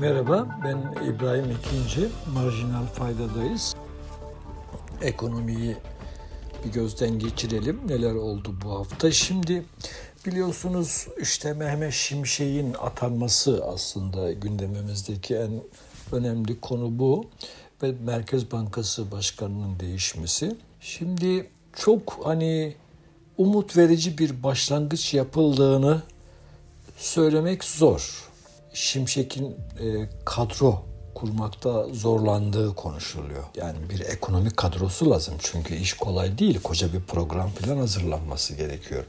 Merhaba, ben İbrahim İkinci. Marjinal Fayda'dayız. Ekonomiyi bir gözden geçirelim. Neler oldu bu hafta? Şimdi biliyorsunuz işte Mehmet Şimşek'in atanması aslında gündemimizdeki en önemli konu bu. Ve Merkez Bankası Başkanı'nın değişmesi. Şimdi çok hani umut verici bir başlangıç yapıldığını söylemek zor. Şimşek'in e, kadro kurmakta zorlandığı konuşuluyor. Yani bir ekonomik kadrosu lazım çünkü iş kolay değil. Koca bir program falan hazırlanması gerekiyor.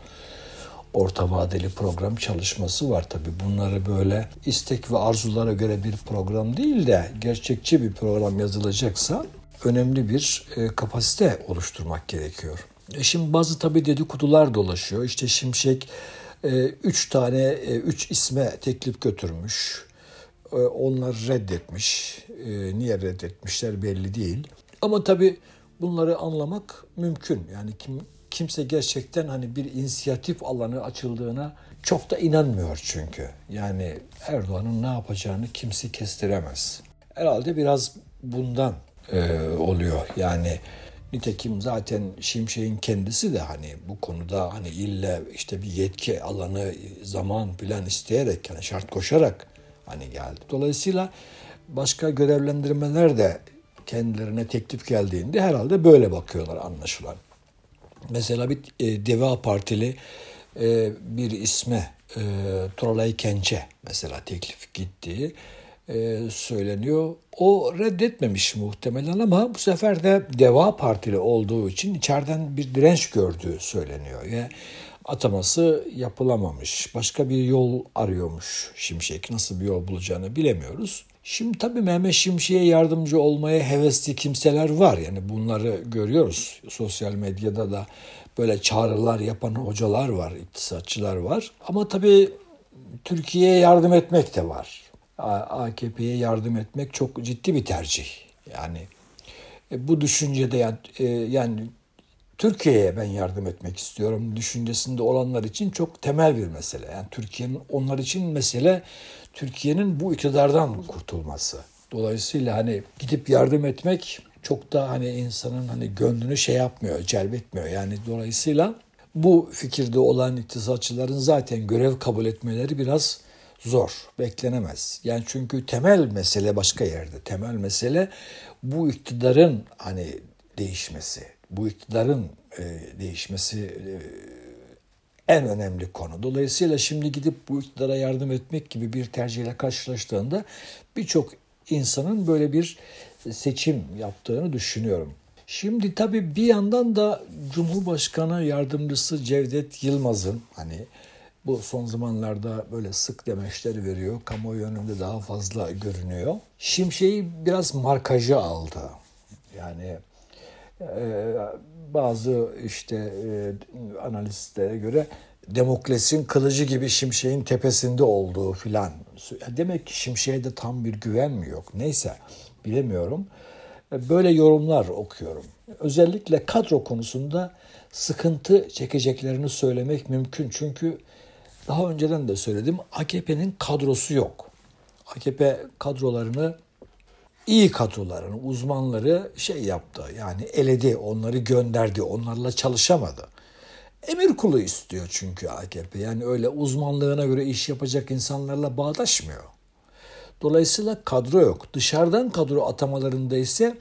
Orta vadeli program çalışması var tabi. Bunları böyle istek ve arzulara göre bir program değil de gerçekçi bir program yazılacaksa önemli bir e, kapasite oluşturmak gerekiyor. E şimdi bazı tabi dedikodular dolaşıyor. İşte Şimşek üç tane, e, üç isme teklif götürmüş. E, onlar reddetmiş. Niye reddetmişler belli değil. Ama tabii bunları anlamak mümkün. Yani kim kimse gerçekten hani bir inisiyatif alanı açıldığına çok da inanmıyor çünkü. Yani Erdoğan'ın ne yapacağını kimse kestiremez. Herhalde biraz bundan e, oluyor. Yani Nitekim zaten Şimşek'in kendisi de hani bu konuda hani ille işte bir yetki alanı zaman plan isteyerek yani şart koşarak hani geldi. Dolayısıyla başka görevlendirmeler de kendilerine teklif geldiğinde herhalde böyle bakıyorlar anlaşılan. Mesela bir e, Deva Partili e, bir isme e, Turalay Kençe mesela teklif gitti e, söyleniyor. O reddetmemiş muhtemelen ama bu sefer de Deva Partili olduğu için içeriden bir direnç gördüğü söyleniyor. Yani ataması yapılamamış. Başka bir yol arıyormuş Şimşek. Nasıl bir yol bulacağını bilemiyoruz. Şimdi tabii Mehmet Şimşek'e yardımcı olmaya hevesli kimseler var. Yani bunları görüyoruz. Sosyal medyada da böyle çağrılar yapan hocalar var, iktisatçılar var. Ama tabii Türkiye'ye yardım etmek de var. AKP'ye yardım etmek çok ciddi bir tercih. Yani e, bu düşüncede yani, e, yani Türkiye'ye ben yardım etmek istiyorum düşüncesinde olanlar için çok temel bir mesele. Yani Türkiye'nin onlar için mesele Türkiye'nin bu iktidardan kurtulması. Dolayısıyla hani gidip yardım etmek çok da hani insanın hani gönlünü şey yapmıyor, celbetmiyor. Yani dolayısıyla bu fikirde olan iktisatçıların zaten görev kabul etmeleri biraz zor, beklenemez. Yani çünkü temel mesele başka yerde. Temel mesele bu iktidarın hani değişmesi. Bu iktidarın e, değişmesi e, en önemli konu. Dolayısıyla şimdi gidip bu iktidara yardım etmek gibi bir tercihle karşılaştığında birçok insanın böyle bir seçim yaptığını düşünüyorum. Şimdi tabii bir yandan da Cumhurbaşkanı yardımcısı Cevdet Yılmaz'ın hani bu son zamanlarda böyle sık demeçler veriyor. Kamuoyu önünde daha fazla görünüyor. Şimşek'i biraz markajı aldı. Yani e, bazı işte e, analistlere göre Demokles'in kılıcı gibi Şimşek'in tepesinde olduğu filan. Demek ki Şimşek'e de tam bir güven mi yok? Neyse bilemiyorum. E, böyle yorumlar okuyorum. Özellikle kadro konusunda sıkıntı çekeceklerini söylemek mümkün. Çünkü daha önceden de söyledim AKP'nin kadrosu yok. AKP kadrolarını iyi kadrolarını, uzmanları şey yaptı. Yani eledi, onları gönderdi, onlarla çalışamadı. Emir kulu istiyor çünkü AKP. Yani öyle uzmanlığına göre iş yapacak insanlarla bağdaşmıyor. Dolayısıyla kadro yok. Dışarıdan kadro atamalarında ise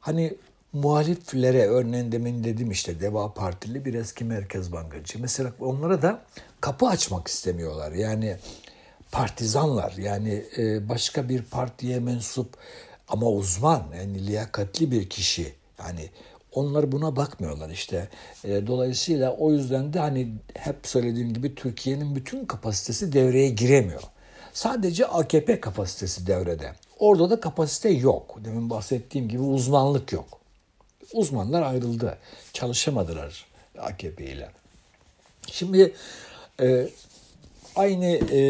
hani muhaliflere örneğin demin dedim işte Deva Partili bir eski Merkez Bankacı. Mesela onlara da kapı açmak istemiyorlar. Yani partizanlar yani e, başka bir partiye mensup ama uzman yani liyakatli bir kişi. Yani onlar buna bakmıyorlar işte. E, dolayısıyla o yüzden de hani hep söylediğim gibi Türkiye'nin bütün kapasitesi devreye giremiyor. Sadece AKP kapasitesi devrede. Orada da kapasite yok. Demin bahsettiğim gibi uzmanlık yok uzmanlar ayrıldı. Çalışamadılar AKP ile. Şimdi e, aynı e,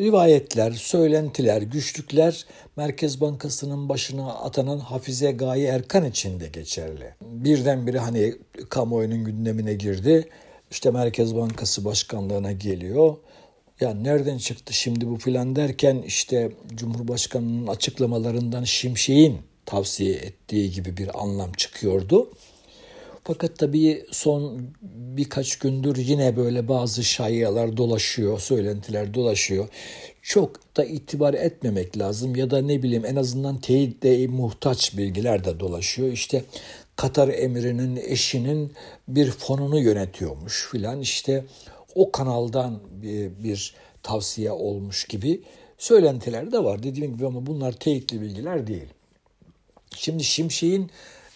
rivayetler, söylentiler, güçlükler Merkez Bankası'nın başına atanan Hafize Gaye Erkan için de geçerli. Birdenbire hani kamuoyunun gündemine girdi. İşte Merkez Bankası Başkanlığına geliyor. Ya nereden çıktı şimdi bu plan derken işte Cumhurbaşkanı'nın açıklamalarından Şimşek'in tavsiye ettiği gibi bir anlam çıkıyordu. Fakat tabii son birkaç gündür yine böyle bazı şayialar dolaşıyor, söylentiler dolaşıyor. Çok da itibar etmemek lazım ya da ne bileyim en azından teyitte muhtaç bilgiler de dolaşıyor. İşte Katar emirinin eşinin bir fonunu yönetiyormuş filan işte o kanaldan bir, bir tavsiye olmuş gibi söylentiler de var. Dediğim gibi ama bunlar teyitli bilgiler değil. Şimdi Şimşek'in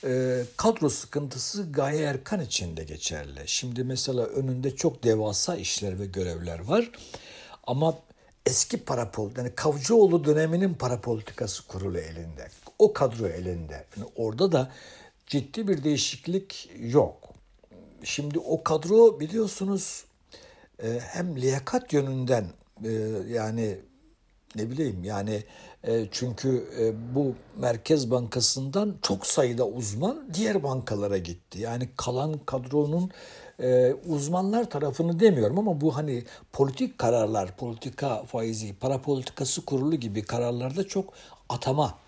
e, kadro sıkıntısı Gaye Erkan için de geçerli. Şimdi mesela önünde çok devasa işler ve görevler var. Ama eski parapolitika, yani Kavcıoğlu döneminin parapolitikası kurulu elinde. O kadro elinde. Yani orada da ciddi bir değişiklik yok. Şimdi o kadro biliyorsunuz e, hem liyakat yönünden e, yani ne bileyim yani e, çünkü e, bu Merkez Bankası'ndan çok sayıda uzman diğer bankalara gitti. Yani kalan kadronun e, uzmanlar tarafını demiyorum ama bu hani politik kararlar, politika faizi, para politikası kurulu gibi kararlarda çok atama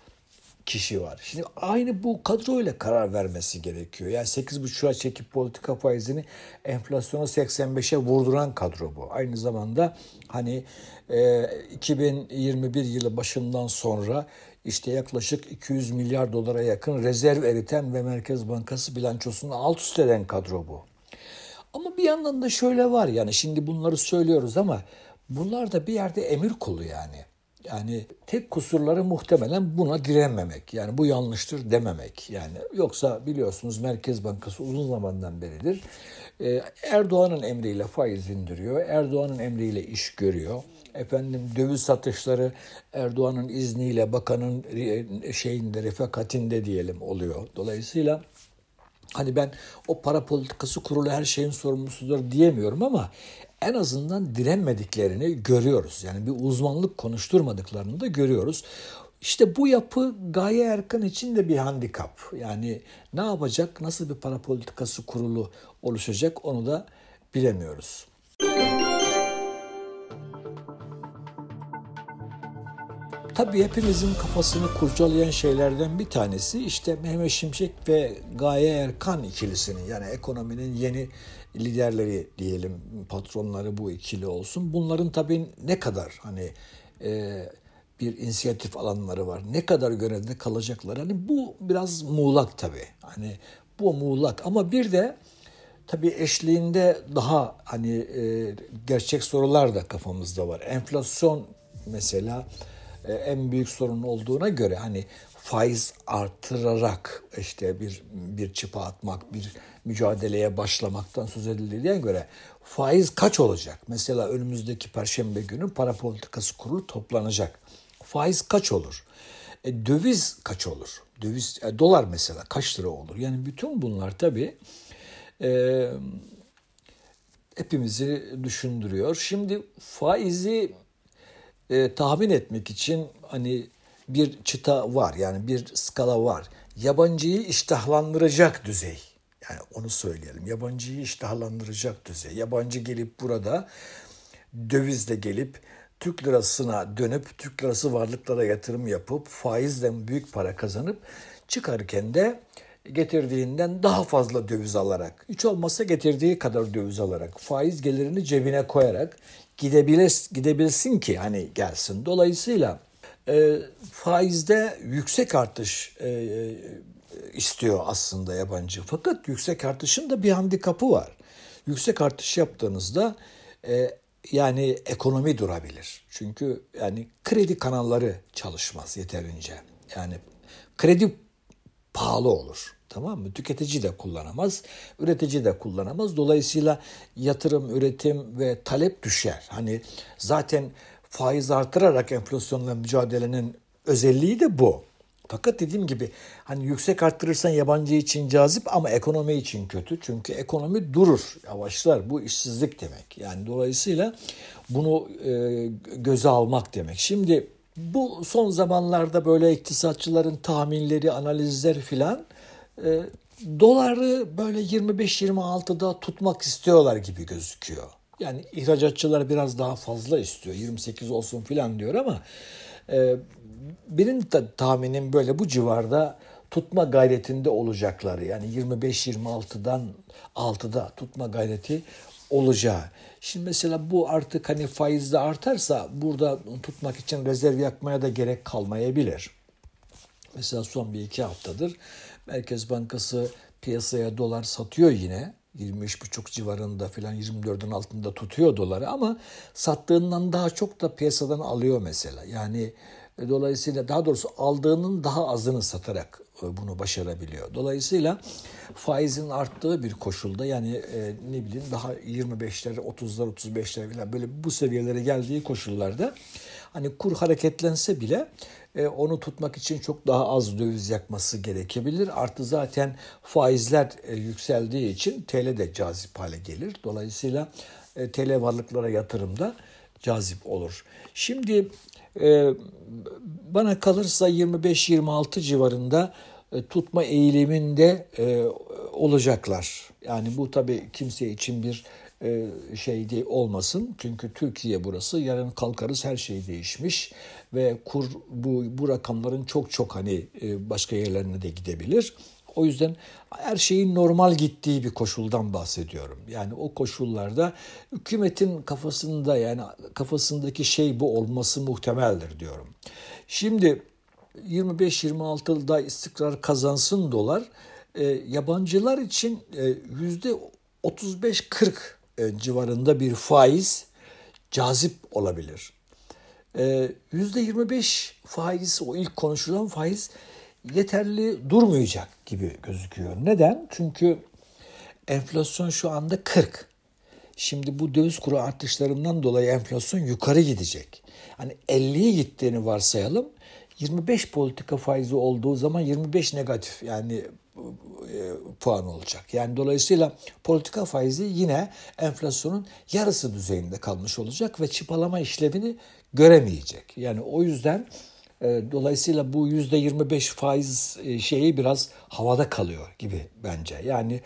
kişi var. Şimdi aynı bu kadroyla karar vermesi gerekiyor. Yani 8,5'a çekip politika faizini enflasyonu 85'e vurduran kadro bu. Aynı zamanda hani e, 2021 yılı başından sonra işte yaklaşık 200 milyar dolara yakın rezerv eriten ve Merkez Bankası bilançosunu alt üst eden kadro bu. Ama bir yandan da şöyle var yani şimdi bunları söylüyoruz ama bunlar da bir yerde emir kulu yani. Yani tek kusurları muhtemelen buna direnmemek. Yani bu yanlıştır dememek. Yani yoksa biliyorsunuz Merkez Bankası uzun zamandan beridir e, Erdoğan'ın emriyle faiz indiriyor. Erdoğan'ın emriyle iş görüyor. Efendim döviz satışları Erdoğan'ın izniyle bakanın şeyinde refakatinde diyelim oluyor. Dolayısıyla hani ben o para politikası kurulu her şeyin sorumlusudur diyemiyorum ama en azından direnmediklerini görüyoruz. Yani bir uzmanlık konuşturmadıklarını da görüyoruz. İşte bu yapı Gaye Erkan için de bir handikap. Yani ne yapacak, nasıl bir para politikası kurulu oluşacak onu da bilemiyoruz. Tabii hepimizin kafasını kurcalayan şeylerden bir tanesi işte Mehmet Şimşek ve Gaye Erkan ikilisinin yani ekonominin yeni liderleri diyelim patronları bu ikili olsun. Bunların tabii ne kadar hani e, bir inisiyatif alanları var. Ne kadar görevde kalacaklar. Hani bu biraz muğlak tabii. Hani bu muğlak ama bir de tabii eşliğinde daha hani e, gerçek sorular da kafamızda var. Enflasyon mesela en büyük sorun olduğuna göre hani faiz artırarak işte bir bir çıpa atmak, bir mücadeleye başlamaktan söz edildiğine göre faiz kaç olacak? Mesela önümüzdeki perşembe günü para politikası kurulu toplanacak. Faiz kaç olur? E, döviz kaç olur? Döviz e, dolar mesela kaç lira olur? Yani bütün bunlar tabii e, hepimizi düşündürüyor. Şimdi faizi e, tahmin etmek için hani bir çıta var yani bir skala var. Yabancıyı iştahlandıracak düzey. Yani onu söyleyelim. Yabancıyı iştahlandıracak düzey. Yabancı gelip burada dövizle gelip Türk lirasına dönüp Türk lirası varlıklara yatırım yapıp faizle büyük para kazanıp çıkarken de getirdiğinden daha fazla döviz alarak, hiç olmazsa getirdiği kadar döviz alarak, faiz gelirini cebine koyarak gidebilir, gidebilsin ki hani gelsin. Dolayısıyla e, faizde yüksek artış e, e, istiyor aslında yabancı. Fakat yüksek artışın da bir handikapı var. Yüksek artış yaptığınızda e, yani ekonomi durabilir. Çünkü yani kredi kanalları çalışmaz yeterince. Yani kredi pahalı olur. Tamam mı? Tüketici de kullanamaz, üretici de kullanamaz. Dolayısıyla yatırım, üretim ve talep düşer. Hani zaten faiz artırarak enflasyonla mücadelenin özelliği de bu. Fakat dediğim gibi hani yüksek arttırırsan yabancı için cazip ama ekonomi için kötü. Çünkü ekonomi durur, yavaşlar. Bu işsizlik demek. Yani dolayısıyla bunu e, göze almak demek. Şimdi bu son zamanlarda böyle iktisatçıların tahminleri, analizler filan e, doları böyle 25-26'da tutmak istiyorlar gibi gözüküyor. Yani ihracatçılar biraz daha fazla istiyor. 28 olsun filan diyor ama e, benim de tahminim böyle bu civarda tutma gayretinde olacakları. Yani 25-26'dan 6'da tutma gayreti olacağı. Şimdi mesela bu artık hani faizde artarsa burada tutmak için rezerv yakmaya da gerek kalmayabilir. Mesela son bir iki haftadır Merkez Bankası piyasaya dolar satıyor yine. 23,5 civarında filan 24'ün altında tutuyor doları ama sattığından daha çok da piyasadan alıyor mesela. Yani e, dolayısıyla daha doğrusu aldığının daha azını satarak e, bunu başarabiliyor. Dolayısıyla faizin arttığı bir koşulda yani e, ne bileyim daha 25'ler, 30'lar, 35'ler falan böyle bu seviyelere geldiği koşullarda hani kur hareketlense bile e, onu tutmak için çok daha az döviz yakması gerekebilir. Artı zaten faizler e, yükseldiği için TL de cazip hale gelir. Dolayısıyla e, TL varlıklara yatırımda cazip olur. Şimdi bana kalırsa 25-26 civarında tutma eğiliminde olacaklar. Yani bu tabii kimse için bir şey de olmasın. Çünkü Türkiye burası. Yarın kalkarız her şey değişmiş ve kur bu bu rakamların çok çok hani e, başka yerlerine de gidebilir. O yüzden her şeyin normal gittiği bir koşuldan bahsediyorum. Yani o koşullarda hükümetin kafasında yani kafasındaki şey bu olması muhtemeldir diyorum. Şimdi 25-26'da istikrar kazansın dolar. E, yabancılar için e, yüzde 35-40 e, civarında bir faiz cazip olabilir. %25 e, faiz, o ilk konuşulan faiz yeterli durmayacak gibi gözüküyor. Neden? Çünkü enflasyon şu anda 40. Şimdi bu döviz kuru artışlarından dolayı enflasyon yukarı gidecek. Hani 50'ye gittiğini varsayalım. 25 politika faizi olduğu zaman 25 negatif yani e, puan olacak. Yani dolayısıyla politika faizi yine enflasyonun yarısı düzeyinde kalmış olacak ve çıpalama işlevini göremeyecek. Yani o yüzden e, dolayısıyla bu yüzde 25 faiz e, şeyi biraz havada kalıyor gibi bence. Yani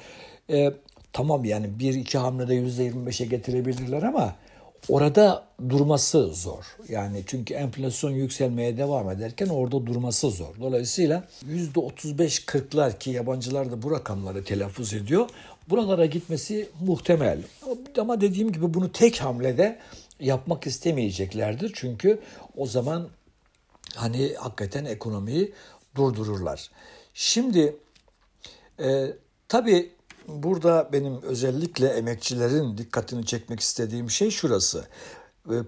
tamam yani bir iki hamlede yüzde 25'e getirebilirler ama orada durması zor. Yani çünkü enflasyon yükselmeye devam ederken orada durması zor. Dolayısıyla %35-40'lar ki yabancılar da bu rakamları telaffuz ediyor. Buralara gitmesi muhtemel. Ama dediğim gibi bunu tek hamlede yapmak istemeyeceklerdir. Çünkü o zaman hani hakikaten ekonomiyi durdururlar. Şimdi e, tabii burada benim özellikle emekçilerin dikkatini çekmek istediğim şey şurası.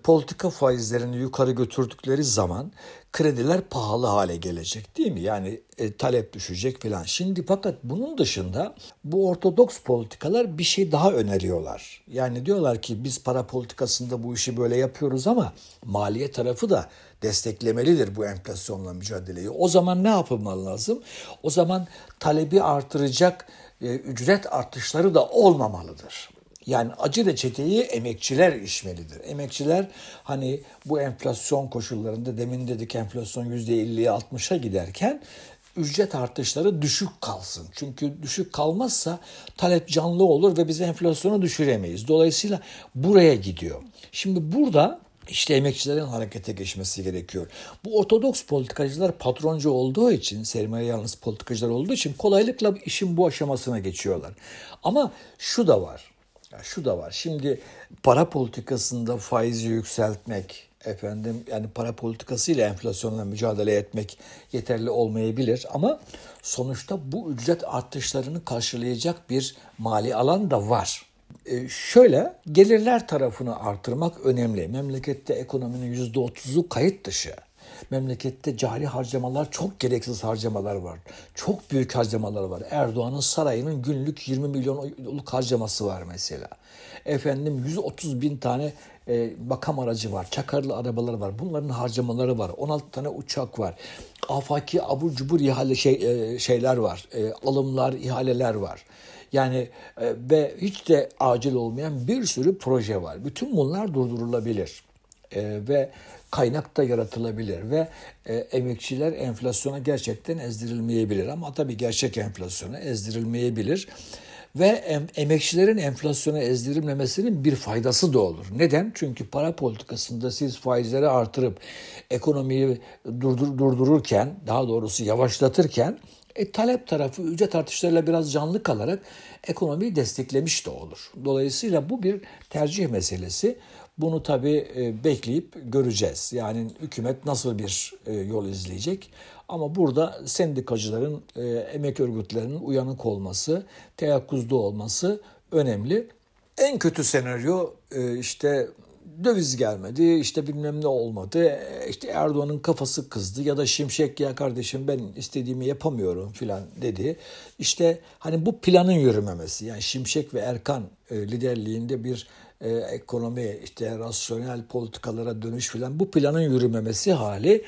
Politika faizlerini yukarı götürdükleri zaman krediler pahalı hale gelecek değil mi? Yani e, talep düşecek filan. Şimdi fakat bunun dışında bu ortodoks politikalar bir şey daha öneriyorlar. Yani diyorlar ki biz para politikasında bu işi böyle yapıyoruz ama maliye tarafı da desteklemelidir bu enflasyonla mücadeleyi. O zaman ne yapılmalı lazım? O zaman talebi artıracak e, ücret artışları da olmamalıdır. Yani acı reçeteyi emekçiler içmelidir. Emekçiler hani bu enflasyon koşullarında demin dedik enflasyon %50'ye 60'a giderken ücret artışları düşük kalsın. Çünkü düşük kalmazsa talep canlı olur ve biz enflasyonu düşüremeyiz. Dolayısıyla buraya gidiyor. Şimdi burada işte emekçilerin harekete geçmesi gerekiyor. Bu ortodoks politikacılar patroncu olduğu için, sermaye yalnız politikacılar olduğu için kolaylıkla işin bu aşamasına geçiyorlar. Ama şu da var. Şu da var. Şimdi para politikasında faizi yükseltmek, efendim yani para politikası ile enflasyonla mücadele etmek yeterli olmayabilir ama sonuçta bu ücret artışlarını karşılayacak bir mali alan da var. E, şöyle gelirler tarafını artırmak önemli. Memlekette ekonominin yüzde otuzu kayıt dışı. Memlekette cari harcamalar çok gereksiz harcamalar var. Çok büyük harcamalar var. Erdoğan'ın sarayının günlük 20 milyonluk harcaması var mesela. Efendim 130 bin tane e, makam aracı var. Çakarlı arabaları var. Bunların harcamaları var. 16 tane uçak var. Afaki abur cubur ihale şey, e, şeyler var. E, alımlar, ihaleler var. Yani e, ve hiç de acil olmayan bir sürü proje var. Bütün bunlar durdurulabilir. E, ve kaynak da yaratılabilir ve e, emekçiler enflasyona gerçekten ezdirilmeyebilir ama tabii gerçek enflasyona ezdirilmeyebilir. ve em, emekçilerin enflasyona ezdirilmemesinin bir faydası da olur. Neden? Çünkü para politikasında siz faizleri artırıp ekonomiyi durdur, durdururken, daha doğrusu yavaşlatırken e, talep tarafı ücret artışlarıyla biraz canlı kalarak ekonomiyi desteklemiş de olur. Dolayısıyla bu bir tercih meselesi. Bunu tabii e, bekleyip göreceğiz. Yani hükümet nasıl bir e, yol izleyecek? Ama burada sendikacıların, e, emek örgütlerinin uyanık olması, teyakkuzda olması önemli. En kötü senaryo işte döviz gelmedi, işte bilmem ne olmadı, işte Erdoğan'ın kafası kızdı ya da Şimşek ya kardeşim ben istediğimi yapamıyorum filan dedi. İşte hani bu planın yürümemesi yani Şimşek ve Erkan liderliğinde bir e, ekonomi, işte rasyonel politikalara dönüş filan bu planın yürümemesi hali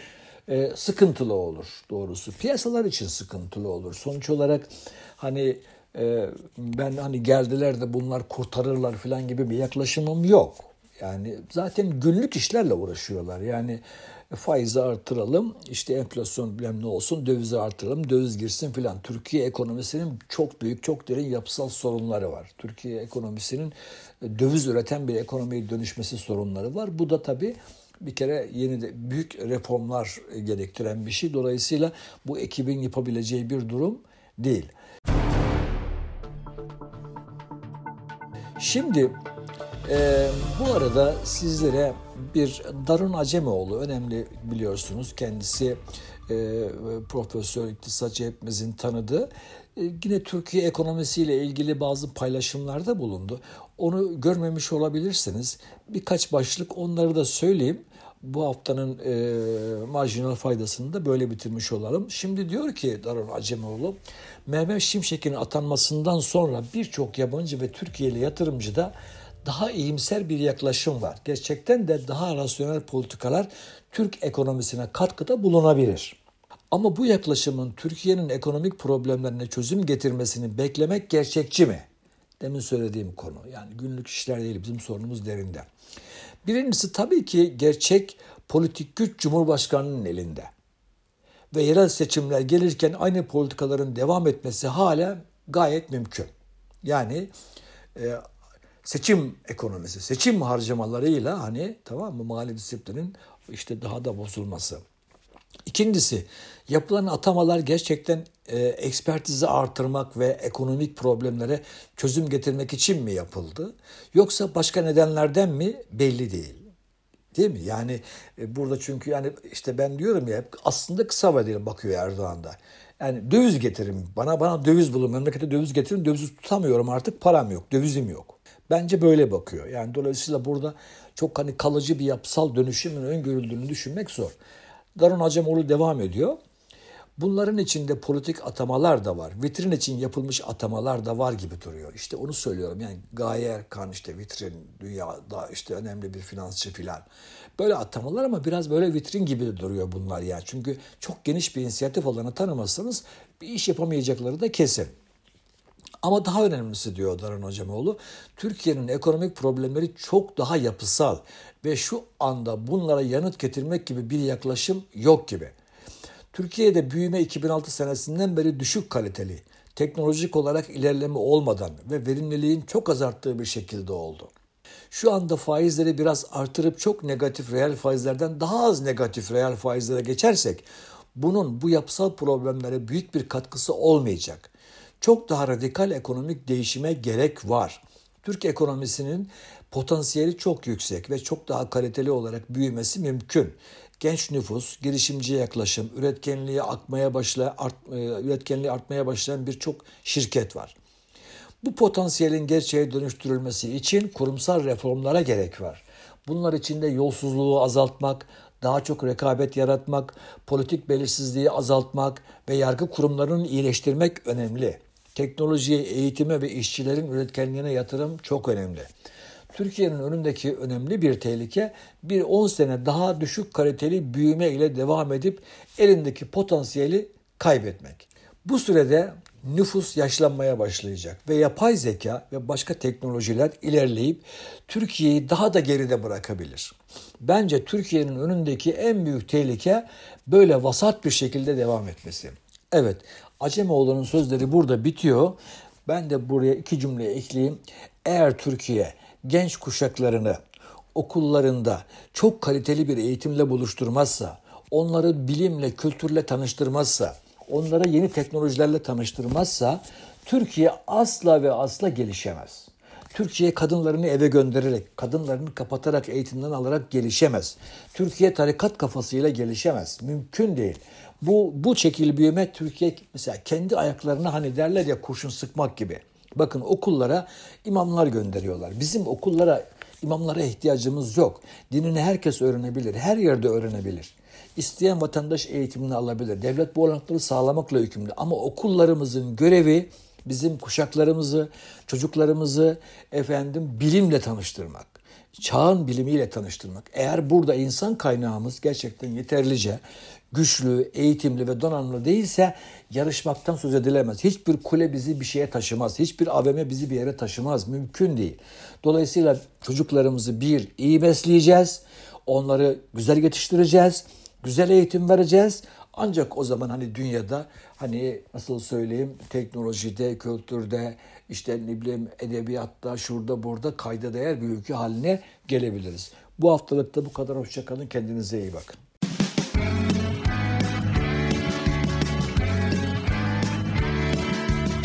e, sıkıntılı olur doğrusu. Piyasalar için sıkıntılı olur. Sonuç olarak hani e, ben hani geldiler de bunlar kurtarırlar filan gibi bir yaklaşımım yok. Yani zaten günlük işlerle uğraşıyorlar. Yani faizi artıralım, işte enflasyon bilmem ne olsun, dövizi artıralım, döviz girsin filan. Türkiye ekonomisinin çok büyük, çok derin yapısal sorunları var. Türkiye ekonomisinin döviz üreten bir ekonomiye dönüşmesi sorunları var. Bu da tabii bir kere yeni de büyük reformlar gerektiren bir şey. Dolayısıyla bu ekibin yapabileceği bir durum değil. Şimdi e, bu arada sizlere bir Darun Acemoğlu önemli biliyorsunuz. Kendisi e, profesör, iktisatçı hepimizin tanıdığı. E, yine Türkiye ekonomisiyle ilgili bazı paylaşımlarda bulundu. Onu görmemiş olabilirsiniz. Birkaç başlık onları da söyleyeyim. Bu haftanın e, marjinal faydasını da böyle bitirmiş olalım. Şimdi diyor ki Darun Acemoğlu, Mehmet Şimşek'in atanmasından sonra birçok yabancı ve Türkiye'li yatırımcı da daha iyimser bir yaklaşım var. Gerçekten de daha rasyonel politikalar Türk ekonomisine katkıda bulunabilir. Ama bu yaklaşımın Türkiye'nin ekonomik problemlerine çözüm getirmesini beklemek gerçekçi mi? Demin söylediğim konu. Yani günlük işler değil bizim sorunumuz derinde. Birincisi tabii ki gerçek politik güç Cumhurbaşkanı'nın elinde. Ve yerel seçimler gelirken aynı politikaların devam etmesi hala gayet mümkün. Yani e, seçim ekonomisi, seçim harcamalarıyla hani tamam mı mali disiplinin işte daha da bozulması. İkincisi yapılan atamalar gerçekten e, ekspertizi artırmak ve ekonomik problemlere çözüm getirmek için mi yapıldı? Yoksa başka nedenlerden mi belli değil. Değil mi? Yani e, burada çünkü yani işte ben diyorum ya aslında kısa vadeli bakıyor Erdoğan'da. Yani döviz getirin. Bana bana döviz bulun. Memlekete döviz getirin. Dövizi tutamıyorum artık. Param yok. Dövizim yok. Bence böyle bakıyor. Yani dolayısıyla burada çok hani kalıcı bir yapısal dönüşümün öngörüldüğünü düşünmek zor. Darun Acemoğlu devam ediyor. Bunların içinde politik atamalar da var. Vitrin için yapılmış atamalar da var gibi duruyor. İşte onu söylüyorum. Yani Gaye Erkan işte vitrin dünyada işte önemli bir finansçı filan. Böyle atamalar ama biraz böyle vitrin gibi duruyor bunlar yani. Çünkü çok geniş bir inisiyatif alanı tanımazsanız bir iş yapamayacakları da kesin. Ama daha önemlisi diyor Daran Hocamoğlu, Türkiye'nin ekonomik problemleri çok daha yapısal ve şu anda bunlara yanıt getirmek gibi bir yaklaşım yok gibi. Türkiye'de büyüme 2006 senesinden beri düşük kaliteli, teknolojik olarak ilerleme olmadan ve verimliliğin çok azalttığı bir şekilde oldu. Şu anda faizleri biraz artırıp çok negatif reel faizlerden daha az negatif reel faizlere geçersek bunun bu yapısal problemlere büyük bir katkısı olmayacak çok daha radikal ekonomik değişime gerek var. Türk ekonomisinin potansiyeli çok yüksek ve çok daha kaliteli olarak büyümesi mümkün. Genç nüfus, girişimci yaklaşım, üretkenliği artmaya başlayan, art, e, üretkenliği artmaya başlayan birçok şirket var. Bu potansiyelin gerçeğe dönüştürülmesi için kurumsal reformlara gerek var. Bunlar içinde yolsuzluğu azaltmak, daha çok rekabet yaratmak, politik belirsizliği azaltmak ve yargı kurumlarını iyileştirmek önemli. Teknolojiye, eğitime ve işçilerin üretkenliğine yatırım çok önemli. Türkiye'nin önündeki önemli bir tehlike bir 10 sene daha düşük kaliteli büyüme ile devam edip elindeki potansiyeli kaybetmek. Bu sürede nüfus yaşlanmaya başlayacak ve yapay zeka ve başka teknolojiler ilerleyip Türkiye'yi daha da geride bırakabilir. Bence Türkiye'nin önündeki en büyük tehlike böyle vasat bir şekilde devam etmesi. Evet, Acemoğlu'nun sözleri burada bitiyor. Ben de buraya iki cümle ekleyeyim. Eğer Türkiye genç kuşaklarını okullarında çok kaliteli bir eğitimle buluşturmazsa, onları bilimle, kültürle tanıştırmazsa, onlara yeni teknolojilerle tanıştırmazsa Türkiye asla ve asla gelişemez. Türkiye kadınlarını eve göndererek, kadınlarını kapatarak, eğitimden alarak gelişemez. Türkiye tarikat kafasıyla gelişemez. Mümkün değil. Bu, bu çekil büyüme Türkiye mesela kendi ayaklarına hani derler ya kurşun sıkmak gibi. Bakın okullara imamlar gönderiyorlar. Bizim okullara imamlara ihtiyacımız yok. Dinini herkes öğrenebilir. Her yerde öğrenebilir. İsteyen vatandaş eğitimini alabilir. Devlet bu olanakları sağlamakla yükümlü. Ama okullarımızın görevi bizim kuşaklarımızı, çocuklarımızı efendim bilimle tanıştırmak. Çağın bilimiyle tanıştırmak. Eğer burada insan kaynağımız gerçekten yeterlice güçlü, eğitimli ve donanımlı değilse yarışmaktan söz edilemez. Hiçbir kule bizi bir şeye taşımaz. Hiçbir AVM bizi bir yere taşımaz. Mümkün değil. Dolayısıyla çocuklarımızı bir iyi besleyeceğiz. Onları güzel yetiştireceğiz. Güzel eğitim vereceğiz. Ancak o zaman hani dünyada hani nasıl söyleyeyim teknolojide, kültürde, işte ne bileyim edebiyatta, şurada burada kayda değer bir ülke haline gelebiliriz. Bu haftalıkta bu kadar. Hoşçakalın. Kendinize iyi bakın.